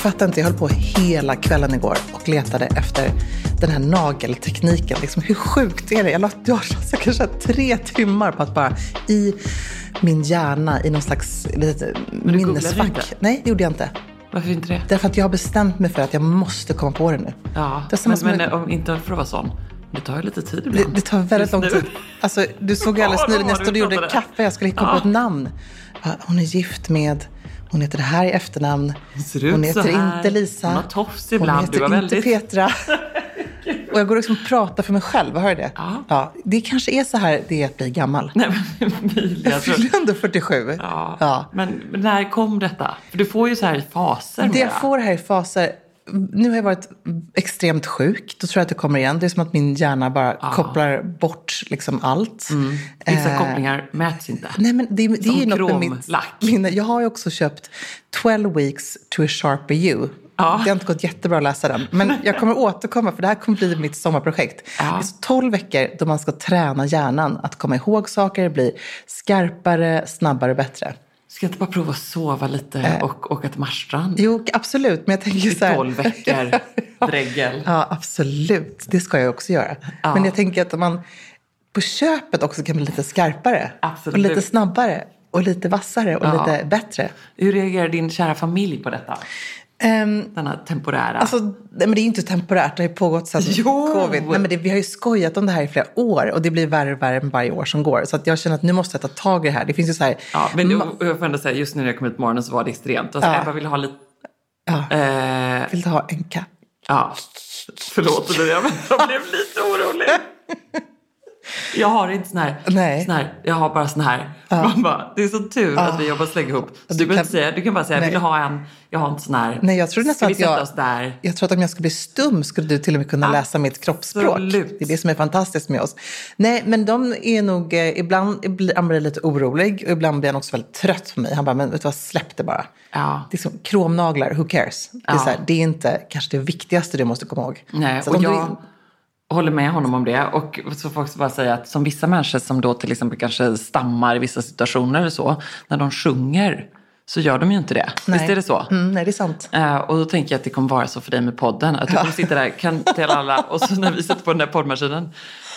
fattar inte, jag höll på hela kvällen igår och letade efter den här nageltekniken. Liksom, hur sjukt är det? Jag la jag här tre timmar på att bara i min hjärna, i någon slags litet minnesfack. Nej, det gjorde jag inte. Varför inte det? Därför att jag har bestämt mig för att jag måste komma på det nu. Ja, Det men, men med- om inte för att vara sån. Det tar ju lite tid Det, ibland. det tar väldigt lång tid. Alltså, du såg ju alldeles Ja, nyligen, då jag stod och du gjorde det. kaffe, jag skulle komma på ett namn. Ja, Hon är gift med, hon heter det här i efternamn. Hon heter inte Lisa. Hon har tofs Hon ibland. heter Du har inte väldigt- Petra. och jag går liksom och pratar för mig själv, hör du det? Ja. Det kanske är så här det är att bli gammal. Nej, men Emilia, Jag så- fyller ändå 47. Ja. Ja. Men men när kom detta? För du får ju så här i faser. Det jag får här i faser, nu har jag varit extremt sjuk, då tror jag att det kommer igen. Det är som att min hjärna bara kopplar bort liksom allt. Vissa Eh, kopplingar mäts inte. Nej, men det, det är ju något med mitt minne. Jag har ju också köpt 12 weeks to a sharper you. Ja. Det har inte gått jättebra att läsa den. Men jag kommer återkomma för det här kommer bli mitt sommarprojekt. Ja. Det är så 12 veckor då man ska träna hjärnan att komma ihåg saker, bli skarpare, snabbare, bättre. Ska jag inte bara prova att sova lite och åka till Marstrand? Jo, absolut. Men jag tänker I så här... 12 veckor, dregel. Ja, absolut. Det ska jag också göra. Ja. Men jag tänker att man på köpet också kan bli lite skarpare. Absolut. Och lite snabbare. Och lite vassare och Ja. lite bättre. Hur reagerar din kära familj på detta? Ehm, Denna temporära... Alltså, nej, men det är inte temporärt, det har ju pågått sedan Jo! covid. Nej, men det, vi har ju skojat om det här i flera år och det blir värre och värre med varje år som går. Så att jag känner att nu måste jag ta tag i det här. Det finns ju så här... ja, men ma- jag får ändå säga, just nu när jag kom ut på morgonen så var det extremt. Alltså, Ja. Ebba ville ha lite... ja, Eh, vill du ha en katt? ja, förlåt nu, jag blev lite orolig. Jag har inte sån här, Nej. sån här jag har bara sån här. Man bara, det är så tur att vi jobbar slägg ihop. Så du, Du kan- inte säga, du kan bara säga, Nej. vill du ha en, jag har inte sån här. Nej, jag tror nästan att jag... där? Jag tror att om jag skulle bli stum skulle du till och med kunna läsa mitt kroppsspråk. Absolut. Det är det som är fantastiskt med oss. Nej, men de är nog... Eh, ibland blir han lite orolig och ibland blir han också väldigt trött på mig. Han bara, men vet du vad, släpp det bara. Ja. Det är som kromnaglar, who cares? Det, är Ja. så här, det är inte kanske det viktigaste du måste komma ihåg. Nej, Så och jag håller med honom om det. Och så får jag också bara säga att som vissa människor som då till exempel kanske stammar i vissa situationer eller så, när de sjunger så gör de ju inte det. Nej. Visst är det så? Mm, nej, det är sant. Eh, och då tänker jag att det kommer vara så för dig med podden. Att du kommer sitta där, kan till alla, och så när vi sätter på den där poddmaskinen,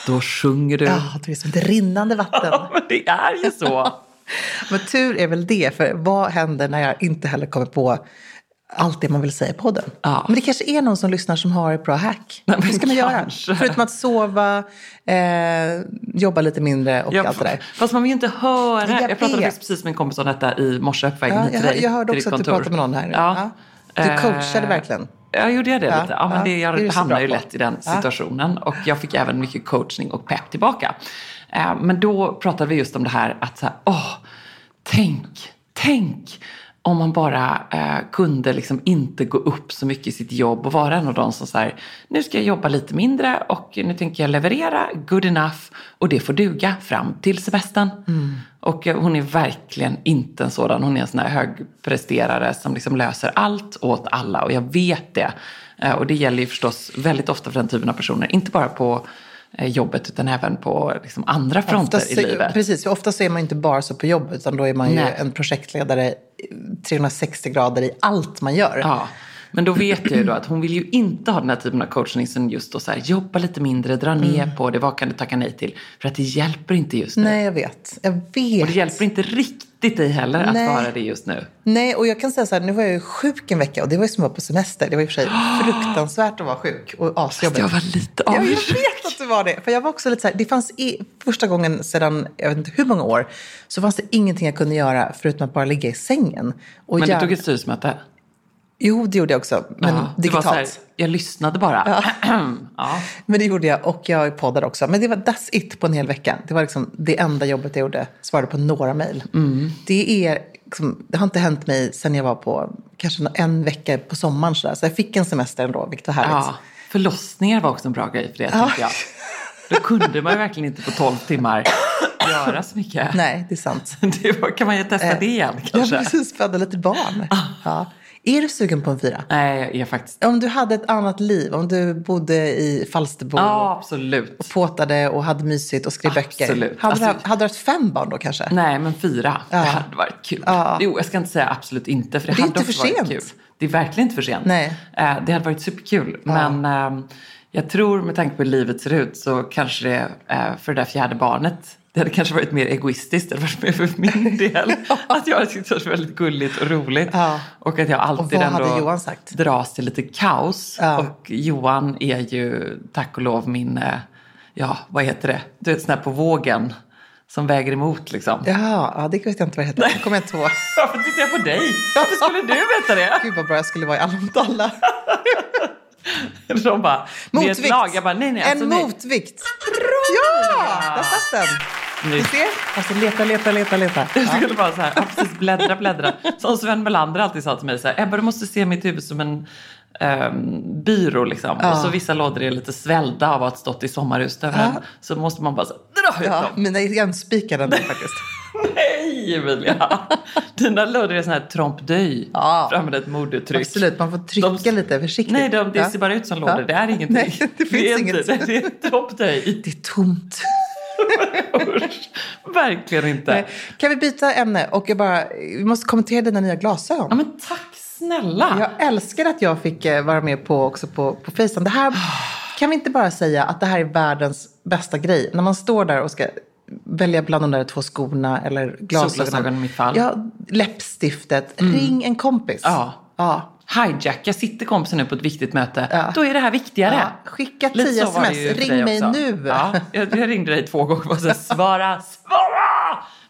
då sjunger du. Ja, det är som ett rinnande vatten. Ja, men det är ju så. Men tur är väl det, för vad händer när jag inte heller kommer på allt det man vill säga i podden? Ja. Men det kanske är någon som lyssnar som har ett bra hack. Nej, Vad ska man kanske. göra? Förutom att sova, eh, jobba lite mindre och Ja, allt det där. Fast man vill ju inte höra. Jag Jag, pratade precis med en kompis om detta i morse på vägen Ja, hit till jag, dig. jag hörde också att du pratade med någon här. Ja. Du coachade Eh, verkligen. Ja, gjorde jag det Ja, lite? Ja, men det, det jag så hamnar ju lätt i den situationen. Och jag fick även mycket coachning och pepp tillbaka. Eh, Men då pratade vi just om det här att så här, åh, tänk, tänk om man bara eh, kunde liksom inte gå upp så mycket i sitt jobb och vara en av de som säger nu ska jag jobba lite mindre och nu tänker jag leverera good enough och det får duga fram till semestern. Och eh, hon är verkligen inte en sådan. Hon är en sån här högpresterare som liksom löser allt åt alla och jag vet det. Eh, och det gäller ju förstås väldigt ofta för den typen av personer. Inte bara på jobbet utan även på liksom andra fronter Oftast i livet. Precis, för oftast är man inte bara så på jobbet utan då är man ju Nej. en projektledare 360 grader i allt man gör. Ja, men då vet jag ju då att hon vill ju inte ha den här typen av coachning som just då så här, jobba lite mindre, dra ner på det, vad kan du tacka nej till? För att det hjälper inte just nu. Nej, jag vet. Jag vet. Och det hjälper inte riktigt dig heller att Nej. vara det just nu. Nej, och jag kan säga så här, nu var jag ju sjuk en vecka och det var ju som att vara på semester. Det var i och för sig fruktansvärt att vara sjuk och asjobbigt. Jag var lite Ja, jag avundsjuk. vet att du var det. För jag var också lite så här, det fanns i, första gången sedan, jag vet inte hur många år, så fanns det ingenting jag kunde göra förutom att bara ligga i sängen. Och Men du tog ett styrelsemöte? Jo, det gjorde jag också, men Ja, digitalt. här, jag lyssnade bara. Ja. Men det gjorde jag och jag poddade också. Men det var that's it på en hel vecka. Det var liksom det enda jobbet jag gjorde. Svarade på några mejl. Mm. Det, är, liksom, det har inte hänt mig sen jag var på kanske en vecka på sommaren. Så, där. så jag fick en semester ändå, vilket var härligt. Ja, förlossningar var också en bra grej för det, Ja. jag. Då kunde man ju verkligen inte på 12 timmar göra så mycket. Nej, det är sant. Det var, kan man ju testa det igen kanske? har precis födda lite barn. Ah. Ja. Är du sugen på en fyra? Nej, jag är faktiskt... Om du hade ett annat liv, om du bodde i Falsterbo Ja, absolut. och påtade och hade mysigt och skrev böcker. Absolut. Hade, du, Alltså- hade du haft fem barn då kanske? Nej, men fyra. Ja. Det hade varit kul. Ja. Jo, jag ska inte säga absolut inte, för det, Det hade inte för varit sent. kul. Det är verkligen inte för sent. Nej. Eh, det hade varit superkul. Men eh, jag tror med tanke på hur livet ser ut så kanske det eh, för det där fjärde barnet det hade kanske varit mer egoistiskt, det hade varit mer för min del. Att jag hade tyckt det var väldigt gulligt och roligt. Ja. Och att jag alltid ändå dras till lite kaos. Ja. Och Johan är ju tack och lov min, eh, ja vad heter det, du vet sån här på vågen som väger emot liksom. Jaha, ja, det vet jag inte vad det heter. Det kommer jag inte ihåg. Varför tittar jag på dig? Varför skulle du veta det? Gud vad bra jag skulle vara i Alla mot alla. De bara, Motvikt. lag. Jag bara, nej, nej. Alltså, en nej. motvikt. Ja, där satt den. Ser? Alltså leta, leta, leta, leta. Jag skulle bara så här, ja, precis, bläddra, bläddra. Som Sven Melander alltid sa till mig så här, Ebba du måste se mitt huvud som en ehm, byrå liksom. Och så vissa lådor är lite svällda av att ha stått i sommarhus. Där Så måste man bara så här, dra ut Ja, dem. mina är igenspikade nu faktiskt. Nej Emilia! Dina lådor är sån här trompe d'oeil. Ja. Att använda ett modeuttryck. Absolut, man får trycka De- lite försiktigt. Nej, de, det Ja. ser bara ut som lådor. Ja. Det är ingenting. Nej, det finns är inget. Inte, det är trompe d'oeil. Det är tomt. Usch, Verkligen inte. Kan vi byta ämne? Och jag bara, vi måste kommentera dina nya glasögon. Ja, men tack snälla. Jag älskar att jag fick eh, vara med på också på, på Facetime. Det här, kan vi inte bara säga att det här är världens bästa grej? När man står där och ska välja bland de där två skorna eller glasögonen. Solglasögon i mitt fall. Ja, läppstiftet. Ring en kompis. Ja. ja. Hijacka, sitter kompisen nu på ett viktigt möte, Ja. då är det här viktigare. Ja, skicka Lite 10 så var det sms. Ring mig också. nu. Ja, jag, jag ringde dig två gånger och bara så svara, svara!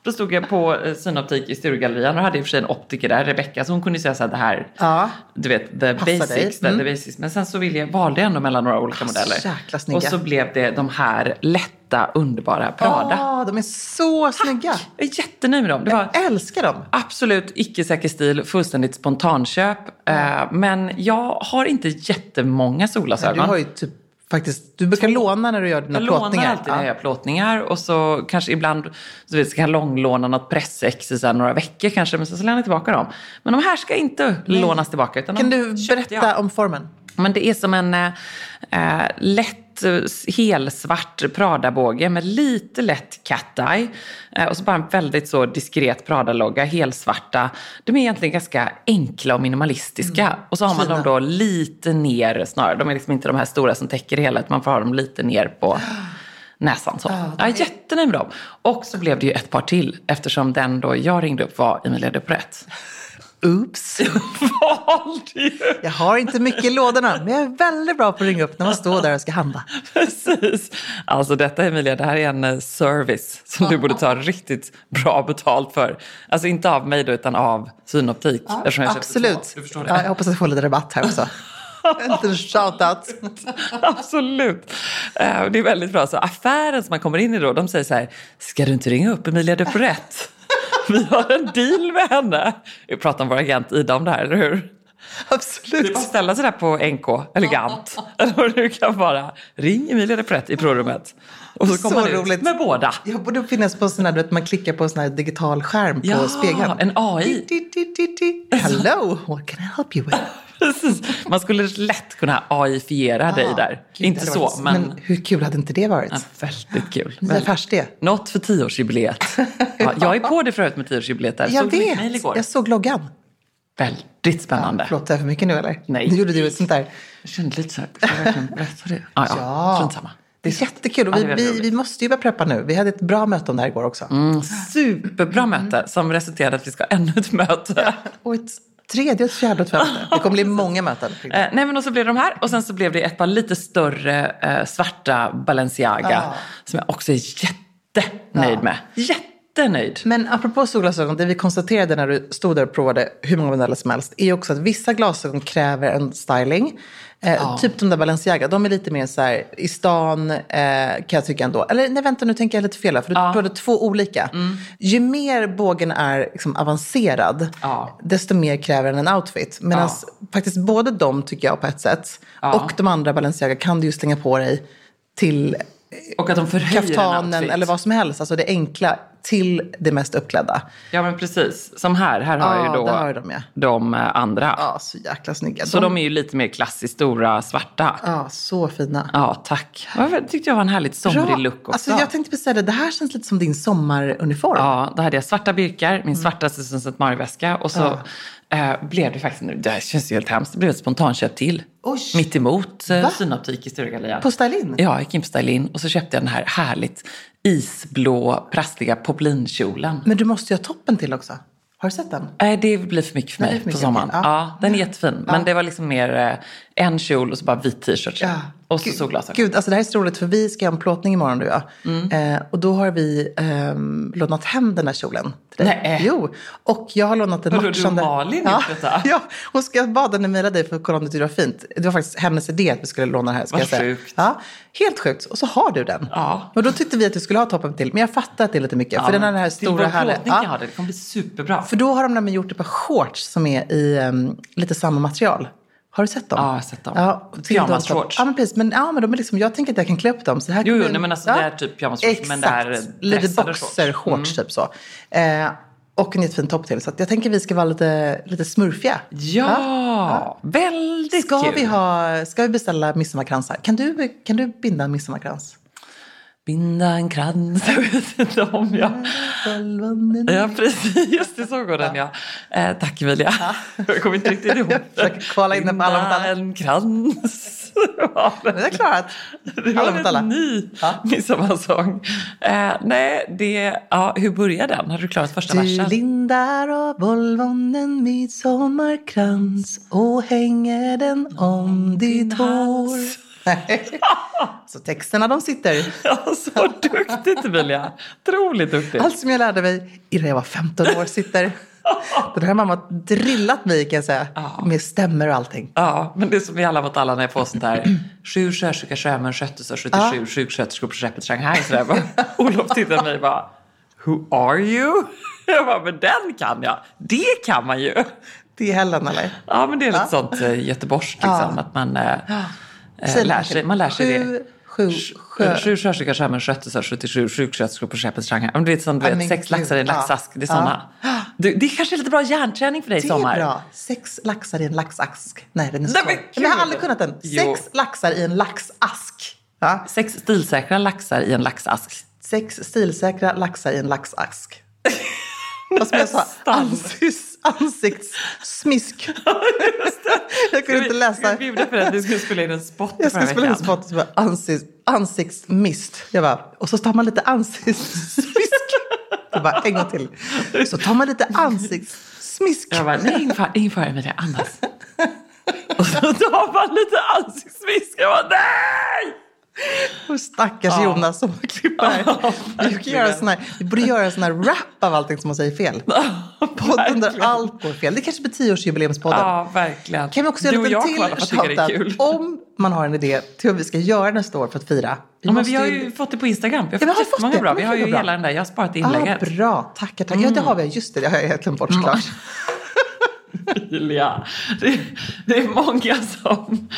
Då stod jag på eh, synoptik i Sturegallerian och hade i och för sig en optiker där, Rebecka, så hon kunde säga så här, det här, Ja. du vet, the basics, Mm. the basics. Men sen så ville jag, valde jag ändå mellan några olika modeller. jäkla snygga. Och så blev det de här lätta, underbara Prada. Ja, de är så snygga. Jag är jättenöjd med dem. Det var, Jag älskar dem. Absolut icke-säker stil, fullständigt spontanköp. Eh, men jag har inte jättemånga Du solglasögon. har ju typ faktiskt, du brukar låna när du gör dina jag lånar plåtningar. alltid när jag gör plåtningar och så kanske ibland så vet, ska jag långlåna något pressex i så några veckor kanske, men sen så lämnar jag tillbaka dem. Men de här ska inte lånas tillbaka. Utan Kan du berätta jag. om formen? Men det är som en eh, eh, lätt helsvart Prada-båge med lite lätt cat-eye. Eh, och så bara en väldigt så diskret Prada-logga, helsvarta. De är egentligen ganska enkla och minimalistiska. Och så har man Fina. dem då lite ner snarare. De är liksom inte de här stora som täcker hela, utan man får ha dem lite ner på näsan. Så. Jag är jättenöjd med dem. Och så blev det ju ett par till eftersom den då jag ringde upp var Emilia de Porrette. Oops. Jag har inte mycket i lådorna, men jag är väldigt bra på att ringa upp när man står där och ska handla. Precis. Alltså detta Emilia, det här är en eh, service som du borde ta riktigt bra betalt för. Alltså inte av mig då, utan av Synoptik. eftersom jag Absolut. Ja, jag hoppas att jag får lite rabatt här också. En liten shoutout. Absolut. Eh, Det är väldigt bra. Så affären som man kommer in i då, de säger så här, ska du inte ringa upp Emilia Porrette? Vi har en deal med henne. Vi pratar om vår agent Ida om det här, eller hur? Det är Absolut. bara att ställa sig där på NK, elegant, eller vad det kan vara. Ring Emilia de Porrette i prorummet. Och så kommer man ut roligt. med båda. Jag borde finnas på sån här, vet, man klickar på en sån här digital skärm på spegeln. en AI. Hello, what can I help you with? Precis. Man skulle lätt kunna AI-fiera dig där. Gud, Inte så, varit- men, Men hur kul hade inte det varit? ja, väldigt kul. Något för tioårsjubileet. Ja, jag är på det förut med tioårsjubileet. Där. Jag Såg vet, igår? jag såg loggan. Väldigt spännande. Förlåt, är för mycket nu eller? Nej. Nu gjorde du ett sånt där. Jag kände lite så här, ska jag verkligen berätta det? Ja, ja. Ja. Strunt samma. Det är jättekul. Och Ja, vi, vi, vi måste ju börja preppa nu. Vi hade ett bra möte om det här igår också. Mm, superbra möte som resulterade i att vi ska ha ännu ett möte. Och ett tredje, fjärde och femte. Det kommer bli många möten. Eh, nej men och så blev det de här och sen så blev det ett par lite större eh, svarta Balenciaga Ja. som jag också är jättenöjd Ja. med. jättenöjd. Men apropå solglasögon, det vi konstaterade när du stod där och provade hur många modeller som helst, är också att vissa glasögon kräver en styling. Eh, Ja. Typ de där Balenciaga, de är lite mer så här i stan, eh, kan jag tycka ändå. Eller nej, vänta nu tänker jag lite fel här, för du Ja. Mm. provade två olika. Ju mer bågen är liksom avancerad, Ja. desto mer kräver den en outfit. Medan faktiskt både de tycker jag på ett sätt, Ja. och de andra Balenciaga kan du ju slänga på dig till Och att de förhöjer en kaftanen outfit. eller vad som helst. Alltså det enkla till det mest uppklädda. Ja men precis. Som här, här har jag Ja, ju då har dem, ja. de eh, andra. Ja, så jäkla snygga. Så de är ju lite mer klassiskt stora, svarta. Ja, så fina. Ja, tack. Jag tyckte jag var en härligt somrig look också. Alltså, jag tänkte precis säga det, det här känns lite som din sommaruniform. Ja, då hade jag svarta birkar, Mm. min svarta St. Mari-väska och så eh, blev det faktiskt, nu, det här känns ju helt hemskt, det blev ett spontanköp till. Oj. Mitt emot eh, Va? Synoptik i Sturegallerian. På Stylin? Ja, jag gick in på Stylin och så köpte jag den här härligt isblå, prassliga poplinkjolen. Men du måste ju ha toppen till också. Har du sett den? Nej, det blir för mycket för Nej, mig är för på mycket, sommaren. Ja. Ja. den är jättefin. Men det var liksom mer eh, en kjol och så bara vit t-shirt. Ja. Och så solglasögon. Gud, alltså det här är så roligt för vi ska göra en plåtning imorgon du och jag. Eh, och då har vi ehm, lånat hem den här kjolen till dig. Nej. Jo, och jag har lånat en Vadå, du och matchande... Malin ja, detta? ja, hon ska bad henne mejla dig för att kolla om du tyckte det var fint. Det var faktiskt hennes idé att vi skulle låna det här. Ska Vad jag säga. sjukt. Ja, helt sjukt. Och så har du den. Ja. Och då tyckte vi att du skulle ha toppen till. Men jag fattar att det är lite mycket. för den har den här Till stora härliga... jag ha det. Det kommer bli superbra. För då har de nämligen gjort ett par shorts som är i ehm, lite samma material. Har du sett dem? Ja, jag har sett dem. Ja, Pyjamas-shorts. Ja, men precis. Men, ja, men de är liksom, jag tänker att jag kan klä upp dem. Så här Jo, jo, nej, men alltså det är typ pyjamas-shorts, men det är. Lite dressade shorts. Mm. boxer-shorts typ så. Eh, och en jättefin topp till. Så jag tänker att vi ska vara lite, lite smurfiga. Ja, väldigt Ska kul. vi, ha, ska vi beställa midsommarkransar? Kan du, kan du binda en midsommarkrans? Binda en krans, jag vet inte om jag... Ja, precis. Just det, så går den ja. Eh, tack Emilia. Jag kommer inte riktigt. Jag försöker kvala in det på alla mot alla. En krans. Ja, det är klarat. Det Alla var mot alla. en ny Ja. midsommarsång. Eh, nej, det... Ja, hur börjar den? Har du klarat första Du versen? lindar av Volvon en midsommarkrans och hänger den om ditt hår. Så texterna de sitter. Ja, så duktigt Emilia. Otroligt duktigt. Allt som jag lärde mig innan jag var 15 år sitter. Den här har mamma drillat mig kan jag säga. Med stämmer och allting. Ja, men det är som i Alla mot alla när jag får sånt här. Sju sjösjuka sjömän skötte sig 77 sjuksköterskor på skeppet Shanghai. Så där. Olof tittar på mig och bara, Who are you? Jag bara, men den kan jag. Det kan man ju. Det är Helen eller? Ja, men det är lite sånt eh, göteborgskt liksom. Att man eh, Säg lär sig, man lär sig sju, det. Sju, sjö. Sju sjösjuka sjömän skötte sig 77 sjuksköterskor på skeppet Shanghai. Men Du vet, som, du vet sex laxar i en laxask. Det är såna. Du, det är kanske är lite bra hjärnträning för dig i Det sommar. är bra. Sex laxar i en laxask. Nej, den är Nej, men Men jag har aldrig kunnat den. Jo. Sex laxar i en laxask. Ja. Sex stilsäkra laxar i en laxask. Sex stilsäkra laxar i en laxask. Vad som jag sa, ansikts, ansiktssmisk. Jag kunde inte läsa. Jag bjuda för att vi skulle spela in en spot Jag skulle spela in veckan. spot som var ansikts, ansiktsmist. Jag bara, och så tar man lite ansiktssmisk. Jag bara, en gång till. Så tar man lite ansiktssmisk. Jag bara, nej ingen fara, ingen fara Emilia, andas. Och så tar man lite ansiktsvisk. Jag bara, nej! Och stackars Jonas som har klippt det här. Vi, kan göra sån här, vi borde göra en sån här rap av allting som man säger fel. Podden där allt går fel. Det kanske blir tioårsjubileumspodden. Ja, verkligen. Kan vi också göra en till shoutout om man har en idé till vad vi ska göra nästa år för att fira. Vi Ja, men vi har ju fått det på Instagram. Vi har Ja, vi fått har fått jättemånga det. bra. Ja, Vi har ju bra. hela den där. Jag har sparat Ah, inlägget. bra, tackar, tackar. Ja, det har vi. Just det, det har jag helt glömt bort såklart. Emilia, det, det är många som...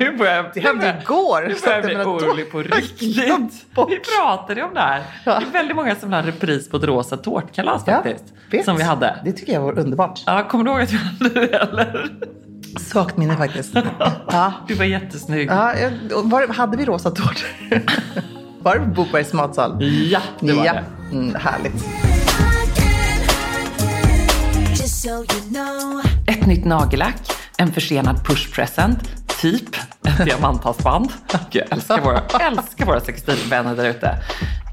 Nu börjar jag... Det hände igår. Nu börjar jag bli orolig på riktigt. Vi pratade om det här. Ja. Det är väldigt många som vill ha repris på ett rosa tårtkalas Ja, faktiskt. vet. Som vi hade. Det tycker jag var underbart. Ja, kommer du ihåg att vi hade det eller? Svagt minne faktiskt. Ja. Du var jättesnygg. Ja, var, hade vi rosa tårtor? Var det på Bobergs matsal? Ja, det var ja. det. Mm, härligt. Ett nytt nagellack, en försenad pushpresent, typ ett diamanthalsband. Jag älskar våra, älskar våra textilvänner där ute.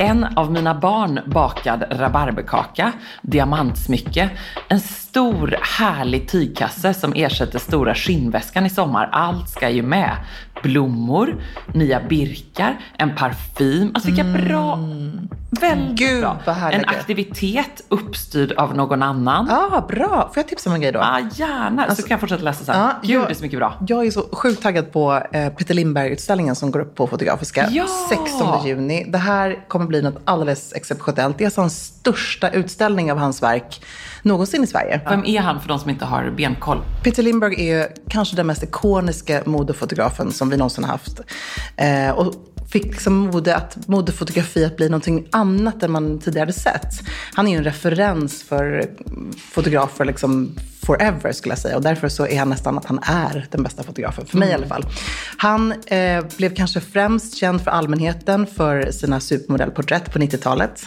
En av mina barn bakad rabarberkaka, diamantsmycke, en stor härlig tygkasse som ersätter stora skinnväskan i sommar. Allt ska ju med. Blommor, nya birkar, en parfym. Alltså vilka bra... Väldigt Gud, bra. En aktivitet uppstyrd av någon annan. Ja, ah, bra. Får jag tipsa om en grej då? Ah, gärna, så kan jag fortsätta läsa sen. Ja, Gud, jag- det är så mycket bra. Jag är så sjukt taggad på eh, Peter Lindberg-utställningen som går upp på Fotografiska Ja! 16 juni. Det här kommer bli något alldeles exceptionellt. Det är alltså hans största utställning av hans verk någonsin i Sverige. Vem är han för de som inte har benkoll? Peter Lindberg är kanske den mest ikoniska modefotografen som vi någonsin har haft. Eh, och fick liksom mode att, modefotografi att bli någonting annat än man tidigare hade sett. Han är ju en referens för fotografer liksom forever skulle jag säga. Och därför så är han nästan att han är den bästa fotografen, för mig i alla fall. Han eh, blev kanske främst känd för allmänheten för sina supermodellporträtt på 90-talet.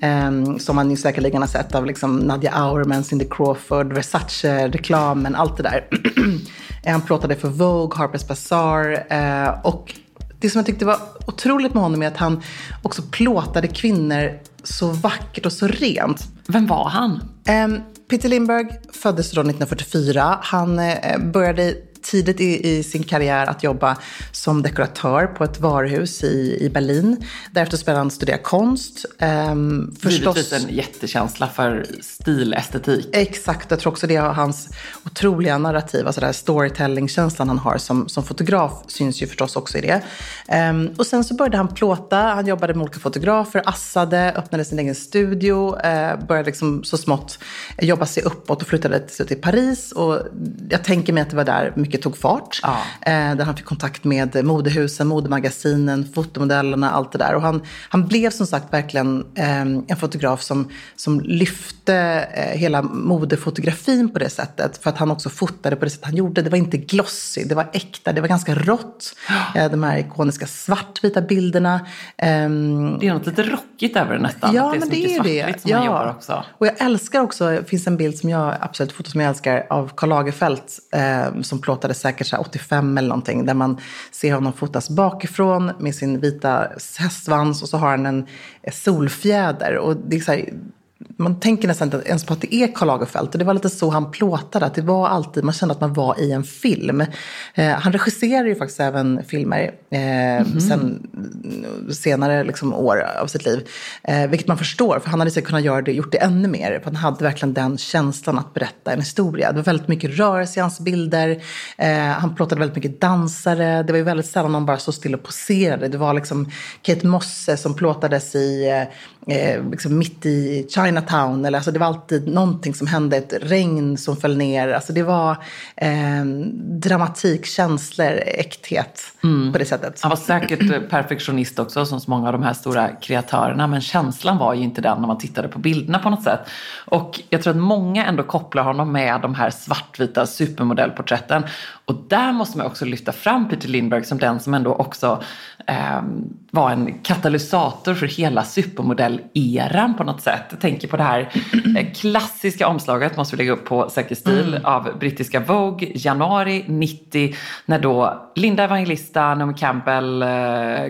Eh, som man ju säkerligen har sett av liksom Nadia Auerman, Cindy Crawford, Versace-reklamen, allt det där. han plåtade för Vogue, Harper's Bazaar eh, och det som jag tyckte var otroligt med honom är att han också plåtade kvinnor så vackert och så rent. Vem var han? Ehm, Peter Lindberg föddes då 1944. Han eh, började tidigt i, i sin karriär att jobba som dekoratör på ett varuhus i, i Berlin. Därefter spelade han studera konst. Ehm, Givetvis en jättekänsla för stilestetik. Exakt, jag tror också det har hans otroliga narrativ, alltså den här storytelling-känslan han har som, som fotograf syns ju förstås också i det. Ehm, och sen så började han plåta, han jobbade med olika fotografer, assade, öppnade sin egen studio, eh, började liksom så smått jobba sig uppåt och flyttade till slut till Paris. Och jag tänker mig att det var där mycket tog fart. Ja. Eh, där han fick kontakt med modehusen, modemagasinen, fotomodellerna, allt det där. Och han, han blev som sagt verkligen eh, en fotograf som, som lyfte eh, hela modefotografin på det sättet. För att han också fotade på det sätt han gjorde. Det var inte glossy, det var äkta, det var ganska rått. Eh, de här ikoniska svartvita bilderna. Ehm, Det är något lite rockigt över det nästan. Ja, det är men det mycket är det. som han jobbar också. Och jag älskar också, det finns en bild som jag absolut foto som jag älskar av Karl Lagerfeld eh, som fotade säkert så här 85 eller någonting. Där man ser honom fotas bakifrån med sin vita hästsvans och så har han en solfjäder. Och det är så här, man tänker nästan inte ens på att det är Karl Lagerfeld. Och det var lite så han plåtade, att det var alltid, man kände att man var i en film. Eh, han regisserar ju faktiskt även filmer eh, sen senare liksom, år av sitt liv. Eh, vilket man förstår, för han hade säkert kunnat göra det, gjort det ännu mer. För han hade verkligen den känslan att berätta en historia. Det var väldigt mycket rörelse i hans bilder. Eh, han plåtade väldigt mycket dansare. Det var ju väldigt sällan någon bara stod still och poserade. Det var liksom Kate Mosse som plåtades i, eh, liksom mitt i Chinatown. Eller, alltså, det var alltid någonting som hände, ett regn som föll ner. Alltså, det var eh, dramatik, känslor, äkthet på det sättet. Han var säkert eh, perfektionist också som så många av de här stora kreatörerna. Men känslan var ju inte den när man tittade på bilderna på något sätt. Och jag tror att många ändå kopplar honom med de här svartvita supermodellporträtten. Och där måste man också lyfta fram Peter Lindbergh som den som ändå också eh, var en katalysator för hela supermodell-eran på något sätt. Jag tänker på det här eh, klassiska omslaget, måste vi lägga upp på Säker stil, av brittiska Vogue, januari 90, när då Linda Evangelista, Naomi Campbell, eh,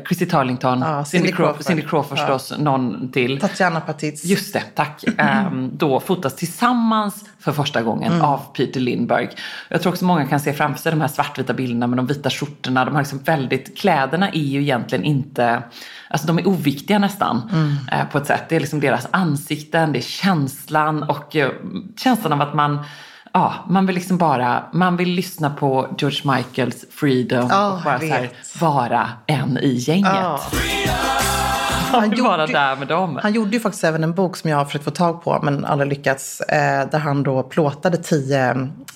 Chrissy Turlington, Ja, Cindy, Cindy Crawford. Cindy Crawford förstås, någon till. Tatjana Patitz. Just det, tack. Ehm, då fotas tillsammans för första gången Mm. av Peter Lindbergh. Jag tror också många kan se framför sig de här svartvita bilderna med de vita skjortorna. De har liksom väldigt, kläderna är ju egentligen inte, alltså de är oviktiga nästan Mm. eh, på ett sätt. Det är liksom deras ansikten, det är känslan och eh, känslan av att man Ja, man vill liksom bara, man vill lyssna på George Michaels Freedom Ja, och bara här, vara en i gänget. Ja. Han gjorde- vara där med dem. Han gjorde ju faktiskt även en bok som jag har försökt få tag på men aldrig lyckats. Eh, där han då plåtade tio,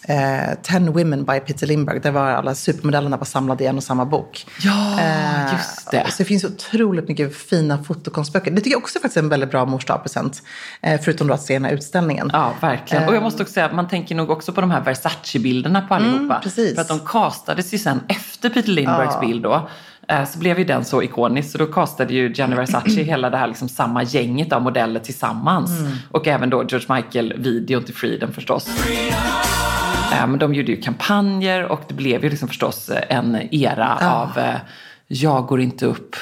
eh, Ten Women by Peter Lindbergh. Där var alla supermodellerna var samlade i en och samma bok. Ja, Eh, just det. Så det finns otroligt mycket fina fotokonstböcker. Det tycker jag också faktiskt är en väldigt bra mors present eh, Förutom då att se den här utställningen. Ja, verkligen. Och jag måste också säga att man tänker nog också på de här Versace-bilderna på allihopa. Mm, precis. För att de castades ju sen efter Peter Lindberghs Ja. bild då. Eh, Så blev ju den så ikonisk. Så då castade ju Gianni Versace hela det här liksom samma gänget av modeller tillsammans. Mm. Och även då George Michael-videon till Freedom förstås. Eh, Men de gjorde ju kampanjer och det blev ju liksom förstås eh, en era Ja. av eh, jag går inte upp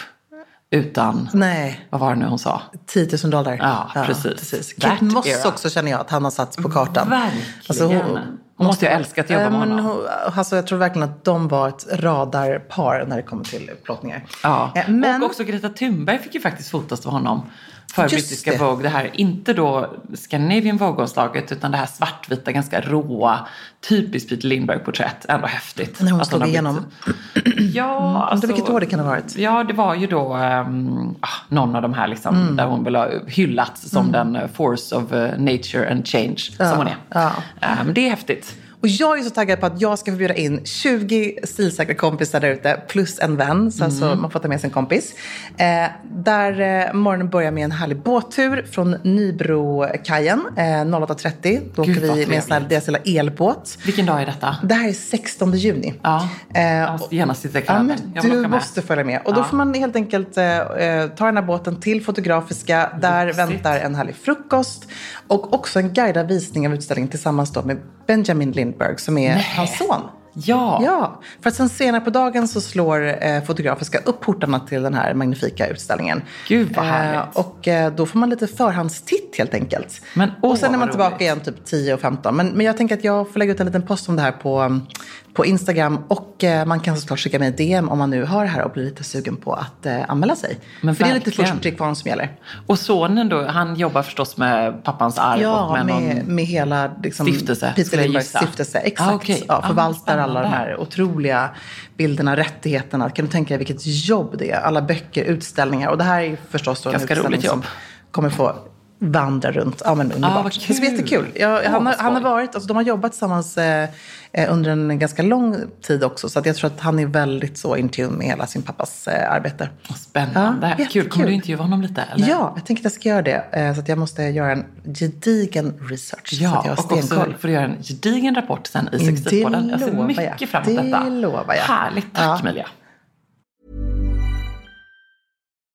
utan, Nej, vad var det nu hon sa? 10 000 dollar. Ja, precis. Kate That Moss era. också känner jag att han har satt på kartan. Verkligen. Alltså, hon, måste ju ha älskat att jobba Eh, med men honom. hon- Alltså, jag tror verkligen att de var ett radarpar när det kommer till plåtningar. Ja. Eh, Men, Och också Greta Thunberg fick ju faktiskt fotas av honom för Just brittiska det. Vogue. Det här, inte då Scandinavian Vogue-omslaget utan det här svartvita, ganska råa, typiskt Peter Lindbergh-porträtt. Ändå häftigt. När hon att slog har igenom. blivit- Ja, alltså, Undrar vilket år det kan ha varit. Ja, det var ju då um, någon av de här liksom, Mm. där hon väl hyllats som den eh, force of eh, nature and change som hon är. ja. Um, det är häftigt. Och jag är så taggad på att jag ska få bjuda in 20 stilsäkra kompisar där ute, plus en vän, så alltså Mm. man får ta med sig en kompis. Eh, där eh, morgonen börjar med en härlig båttur från Nybrokajen eh, 08.30. Då åker vi med en sån här, deras lilla elbåt. Vilken dag är detta? Det här är 16 juni. Ja, Eh, jag måste genast sitta i Ja, vill du måste följa med. Och då Ja. får man helt enkelt eh, eh, ta den här båten till Fotografiska. Där Lyxigt. väntar en härlig frukost. Och också en guidad visning av utställningen tillsammans då med Benjamin Lindbergh som är hans son. Ja. Ja, för att sen senare på dagen så slår eh, Fotografiska upp portarna till den här magnifika utställningen. Gud, vad härligt. Eh, och eh, då får man lite förhandstitt helt enkelt. Men, åh, och sen är man tillbaka roligt. igen typ 10 och 15. Men, men jag tänker att jag får lägga ut en liten post om det här på, mm, på Instagram. Och eh, man kan såklart skicka mig DM om man nu hör det här och blir lite sugen på att eh, anmäla sig. Men för det är lite verkligen. först till kvarn som gäller. Och sonen då, han jobbar förstås med pappans arv och Ja, med, med, någon... med hela liksom, Stiftelse, Peter gissa. stiftelse. Exakt. Ah, okej. ja, Ah, förvaltar alla de här otroliga bilderna, rättigheterna. Kan du tänka dig vilket jobb det är? Alla böcker, utställningar. Och det här är förstås då en Ganska utställning roligt som jobb. kommer få vandra runt. Ja, men underbart. Ah, vad Det ska bli kul. jättekul. Ja, Åh, han, har, han har varit, alltså, de har jobbat tillsammans eh, eh, under en ganska lång tid också. Så att jag tror att han är väldigt så in tune med hela sin pappas eh, arbete. Vad Spännande. Ja, Kul. jättekul. Kommer du intervjua honom lite? Eller? Ja, jag tänker att jag ska göra det. Eh, så att jag måste göra en gedigen research. så Ja, att jag har och också stenkoll. får du göra en gedigen rapport sen i Sextilpodden. Jag ser mycket jag. fram emot Det detta. lovar jag. Härligt. Tack Ja. Emilia.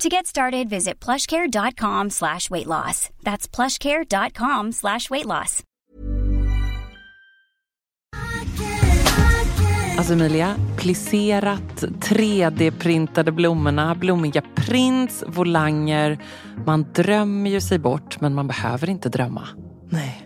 To get started, visit plushcare.com slash weight loss. That's plushcare.com slash weight loss. Alltså Emilia, plisserat, 3D-printade blommorna, blommiga prints, volanger. Man drömmer ju sig bort, men man behöver inte drömma. Nej.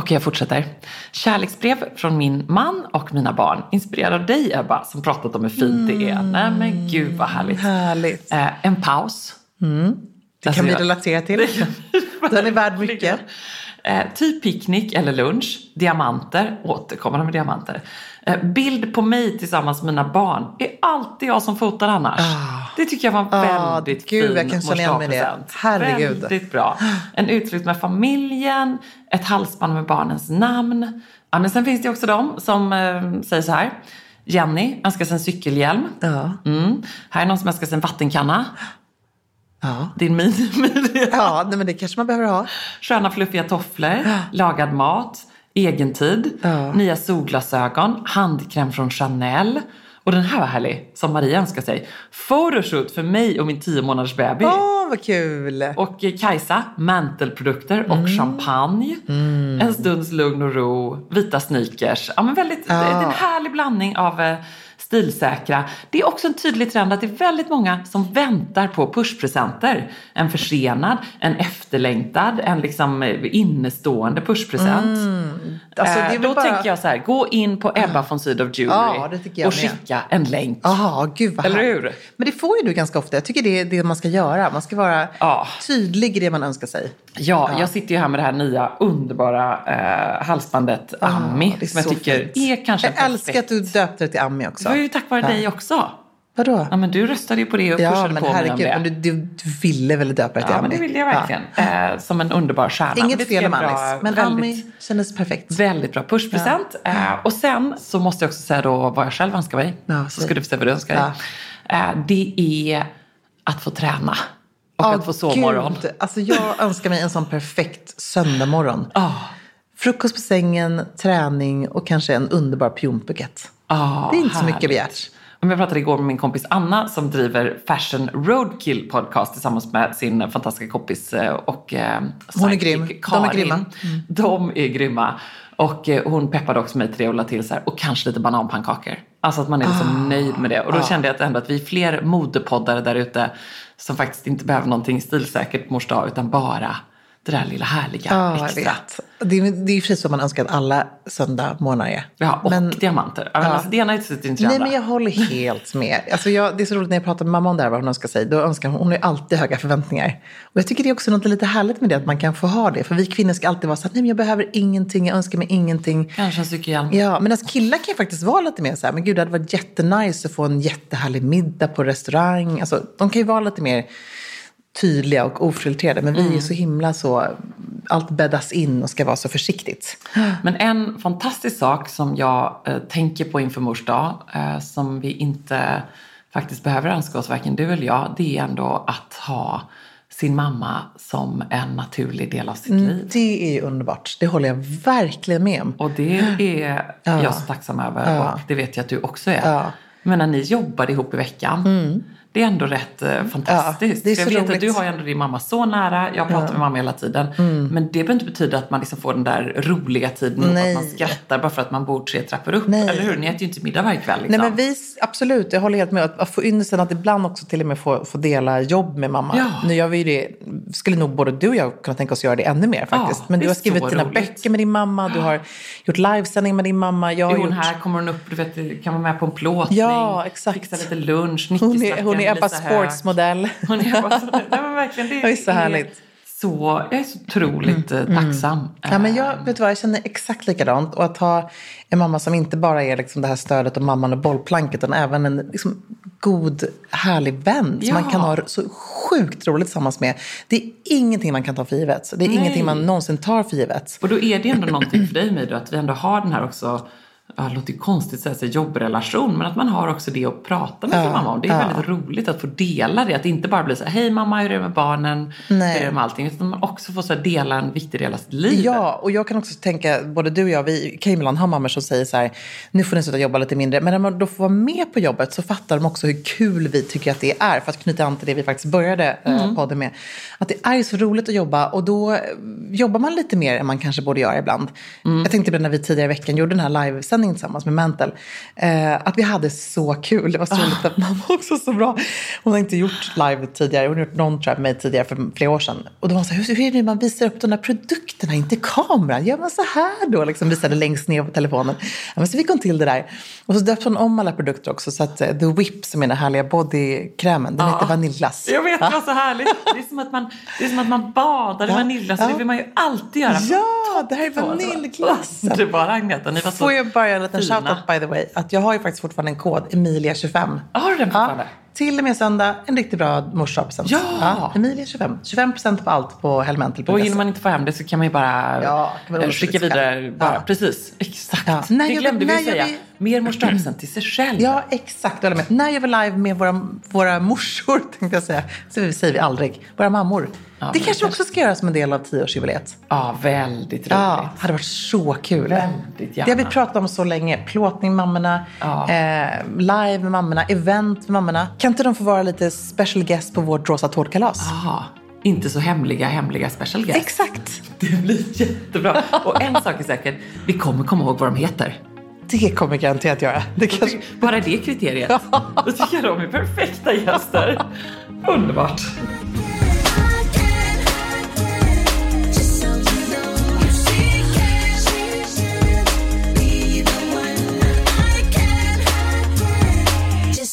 Okej, jag fortsätter. Kärleksbrev från min man och mina barn. Inspirerad av dig Ebba, som pratat om hur fint det är. Nej men gud vad härligt. Härligt. Eh, en paus. Det Alltså, kan vi jag- relatera till. Den är värd mycket. Eh, typ picknick eller lunch. Diamanter. Återkommande med diamanter. Eh, bild på mig tillsammans med mina barn. är alltid jag som fotar annars. Det tycker jag var en Ah, väldigt gud, fin jag kan känna igen mig i det. Herregud. Väldigt bra. En utflykt med familjen. Ett halsband med barnens namn. Ja, men sen finns det också de som eh, säger så här. Jenny önskar sig en cykelhjälm. Ja. Mm. Här är någon som önskar sig en vattenkanna. Ja. Din mini Ja, nej, men det kanske man behöver ha. Sköna fluffiga tofflor, lagad mat, egentid, Ja. nya solglasögon, handkräm från Chanel. Och den här var härlig, som Maria önskar sig. Photoshoot för mig och min tio månaders baby. Åh, vad kul! Och eh, Kajsa, mantelprodukter och Mm. champagne. En stunds lugn och ro, vita sneakers. Ja, men väldigt, det är en härlig blandning av eh, stilsäkra. Det är också en tydlig trend att det är väldigt många som väntar på pushpresenter. En försenad, en efterlängtad, en liksom eh, innestående pushpresent. Alltså, det är Eh, Då bara- tänker jag så här, gå in på Ebba von Sydow Jewelry Ja, och med. skicka en länk. Jaha, gud vad Eller hur? Men det får ju du ganska ofta. Jag tycker det är det man ska göra. Man ska vara Ja. tydlig i det man önskar sig. Ja, jag sitter ju här med det här nya underbara eh, halsbandet Ami. Ah, det är som jag tycker fint. är kanske Jag älskar att du döpte det till Ami också. Ju tack vare dig också. Vadå? Ja, men du röstade ju på det och pushade Ja, men på mig om herregud. det. Men du, du, ville väl döpa det till Ja, men det vill jag verkligen. Eh, som en underbar stjärna. Inget fel om Alice, men väldigt, Ami kändes perfekt. Väldigt bra pushpresent. Eh, och sen så måste jag också säga då vad jag själv önskar mig. Ja, så ska du få se vad du önskar dig. Eh, det är att få träna. Och Ah, att få sovmorgon. Gud, alltså jag önskar mig en sån perfekt söndagmorgon. Ah, Frukost på sängen, träning och kanske en underbar pionbukett. Ah, Det är inte så härligt. mycket begärt. Jag pratade igår med min kompis Anna som driver Fashion Roadkill podcast tillsammans med sin fantastiska kompis eh, och eh, Hon är grym. De är Karin. grymma. Mm. De är grymma. Och eh, hon peppade också mig till det och la till så här, och kanske lite bananpannkakor. Alltså att man är liksom Ah. nöjd med det. Och då kände jag att ändå att vi är fler modepoddare där ute som faktiskt inte behöver någonting stilsäkert mors dag utan bara det där lilla härliga Ja, extra. Det är, det är ju precis som man önskar att alla söndagmorgnar är. Ja, och Men- diamanter. Ja, men. Alltså, det ena utesluter inte det Nej, men jag håller helt med. Alltså jag, det är så roligt när jag pratar med mamma om det här, vad hon önskar sig. Då önskar hon, hon har ju alltid höga förväntningar. Och jag tycker det är också något lite härligt med det, att man kan få ha det. För vi kvinnor ska alltid vara så här, nej men jag behöver ingenting, jag önskar mig ingenting. Kanske en cykelhjälm. Ja, men killar kan ju faktiskt vara lite mer så här, men gud det hade varit jättenice att få en jättehärlig middag på restaurang. Alltså, de kan ju vara lite mer tydliga och ofiltrerade. Men vi är så himla så, allt bäddas in och ska vara så försiktigt. Men en fantastisk sak som jag eh, tänker på inför mors dag, eh, som vi inte faktiskt behöver önska oss, varken du eller jag, det är ändå att ha sin mamma som en naturlig del av sitt Mm. liv. Det är underbart. Det håller jag verkligen med om. Och det är jag så tacksam över Ja. och det vet jag att du också är. Ja. Men när ni jobbade ihop i veckan, det är ändå rätt eh, fantastiskt. det är så jag vet att du har ändå din mamma så nära, jag pratar med mamma hela tiden. Men det behöver inte betyda att man liksom får den där roliga tiden Nej. att man skrattar bara för att man bor tre trappor upp. Nej. Eller hur? Ni äter ju inte middag varje kväll. Liksom. Nej men vi, absolut, jag håller helt med. Att, få ynnesten att ibland också till och med få, få dela jobb med mamma. Ja. Nu gör vi det, skulle nog både du och jag kunna tänka oss göra det ännu mer faktiskt. Ja, men du har skrivit dina roligt. böcker med din mamma, du har gjort livesändning med din mamma. Jag har är hon gjort... här, kommer hon upp, du vet, kan vara med på en plåtning, Ja, exakt. fixa lite lunch, Hon är, hon är Ebba. Sportsmodell. Hon är Ebba Sports- Nej men verkligen, det, Det är så härligt. Så, jag är så otroligt eh, tacksam. Ja, men jag, vet du vad, jag känner exakt likadant. Och att ha en mamma som inte bara är liksom det här stödet och mamman och bollplanket, utan även en liksom, god, härlig vän som Ja. man kan ha så sjukt roligt tillsammans med. Det är ingenting man kan ta för givet. Det är Nej. ingenting man någonsin tar för givet. Och då är det ändå någonting för dig Mido, att vi ändå har den här också, ja, det låter ju konstigt att säga jobbrelation, men att man har också det att prata med sin Ja, mamma om. Det är ja. väldigt roligt att få dela det, att det inte bara blir så här, hej mamma, hur är det med barnen, Nej. hur är det med allting, utan man också får så här, dela en viktig del av sitt liv. Ja, och jag kan också tänka, både du och jag, vi kan ju ibland ha mammor som säger så här, nu får ni sluta jobba lite mindre. Men när man då får vara med på jobbet så fattar de också hur kul vi tycker att det är. För att knyta an till det vi faktiskt började eh, podden med. Att det är så roligt att jobba och då eh, jobbar man lite mer än man kanske borde göra ibland. Jag tänkte på när vi tidigare i veckan gjorde den här livesändningen livesändning tillsammans med Mantel. Eh, att vi hade så kul. Det var så roligt att mamma också så bra. Hon har inte gjort live tidigare. Hon har gjort någon tror jag, med mig tidigare för flera år sedan. Och då var så här, hur, hur är det man visar upp de där produkterna, inte kameran? Gör man så här då? Liksom visade längst ner på telefonen. Ja, men så fick hon till det där. Och så döpte hon om alla produkter också. Så att eh, The Whip, som är den härliga bodykrämen, den heter vaniljglass. Jag vet, det var så härligt. Det är som att man, det är som att man badar i Ja, vaniljglass. ja. Det vill man ju alltid göra. Ja, det här är Så, så. vaniljglassen. Det var Agneta, ni var så Får jag bara göra en liten fina. shoutout by the way? Att jag har ju faktiskt fortfarande en kod, Emilia25. Har du den fortfarande? till och med söndag, en riktigt bra morsapresent. Ja! Emilia25. 25% på allt på Helmental.se. Och hinner man inte få hem det så kan man ju bara Ja, man eh, skicka vidare. Bara. Ja. Precis, exakt. Ja. När Det vi- glömde vi gör säga. vi- Mer mors present till sig själv. Ja, exakt. Jag med. När gör vi live med våra, våra morsor, tänkte jag säga. Så säger vi aldrig. Våra mammor. Ja, det kanske det- också ska göras som en del av tioårsjubileet. Ja, väldigt roligt. Ja, hade varit så kul. Väldigt Det har vi gärna. pratat om så länge. Plåtning med mammorna, Ja. eh, live med mammorna, event med mammorna. Kan inte de få vara lite special guest på vårt rosa tårtkalas? Aha, inte så hemliga, hemliga special guests. Exakt! Det blir jättebra. Och en sak är säker, vi kommer komma ihåg vad de heter. Det kommer jag garanterat göra. Det kanske... Bara det kriteriet. Då tycker jag de är perfekta gäster. Underbart.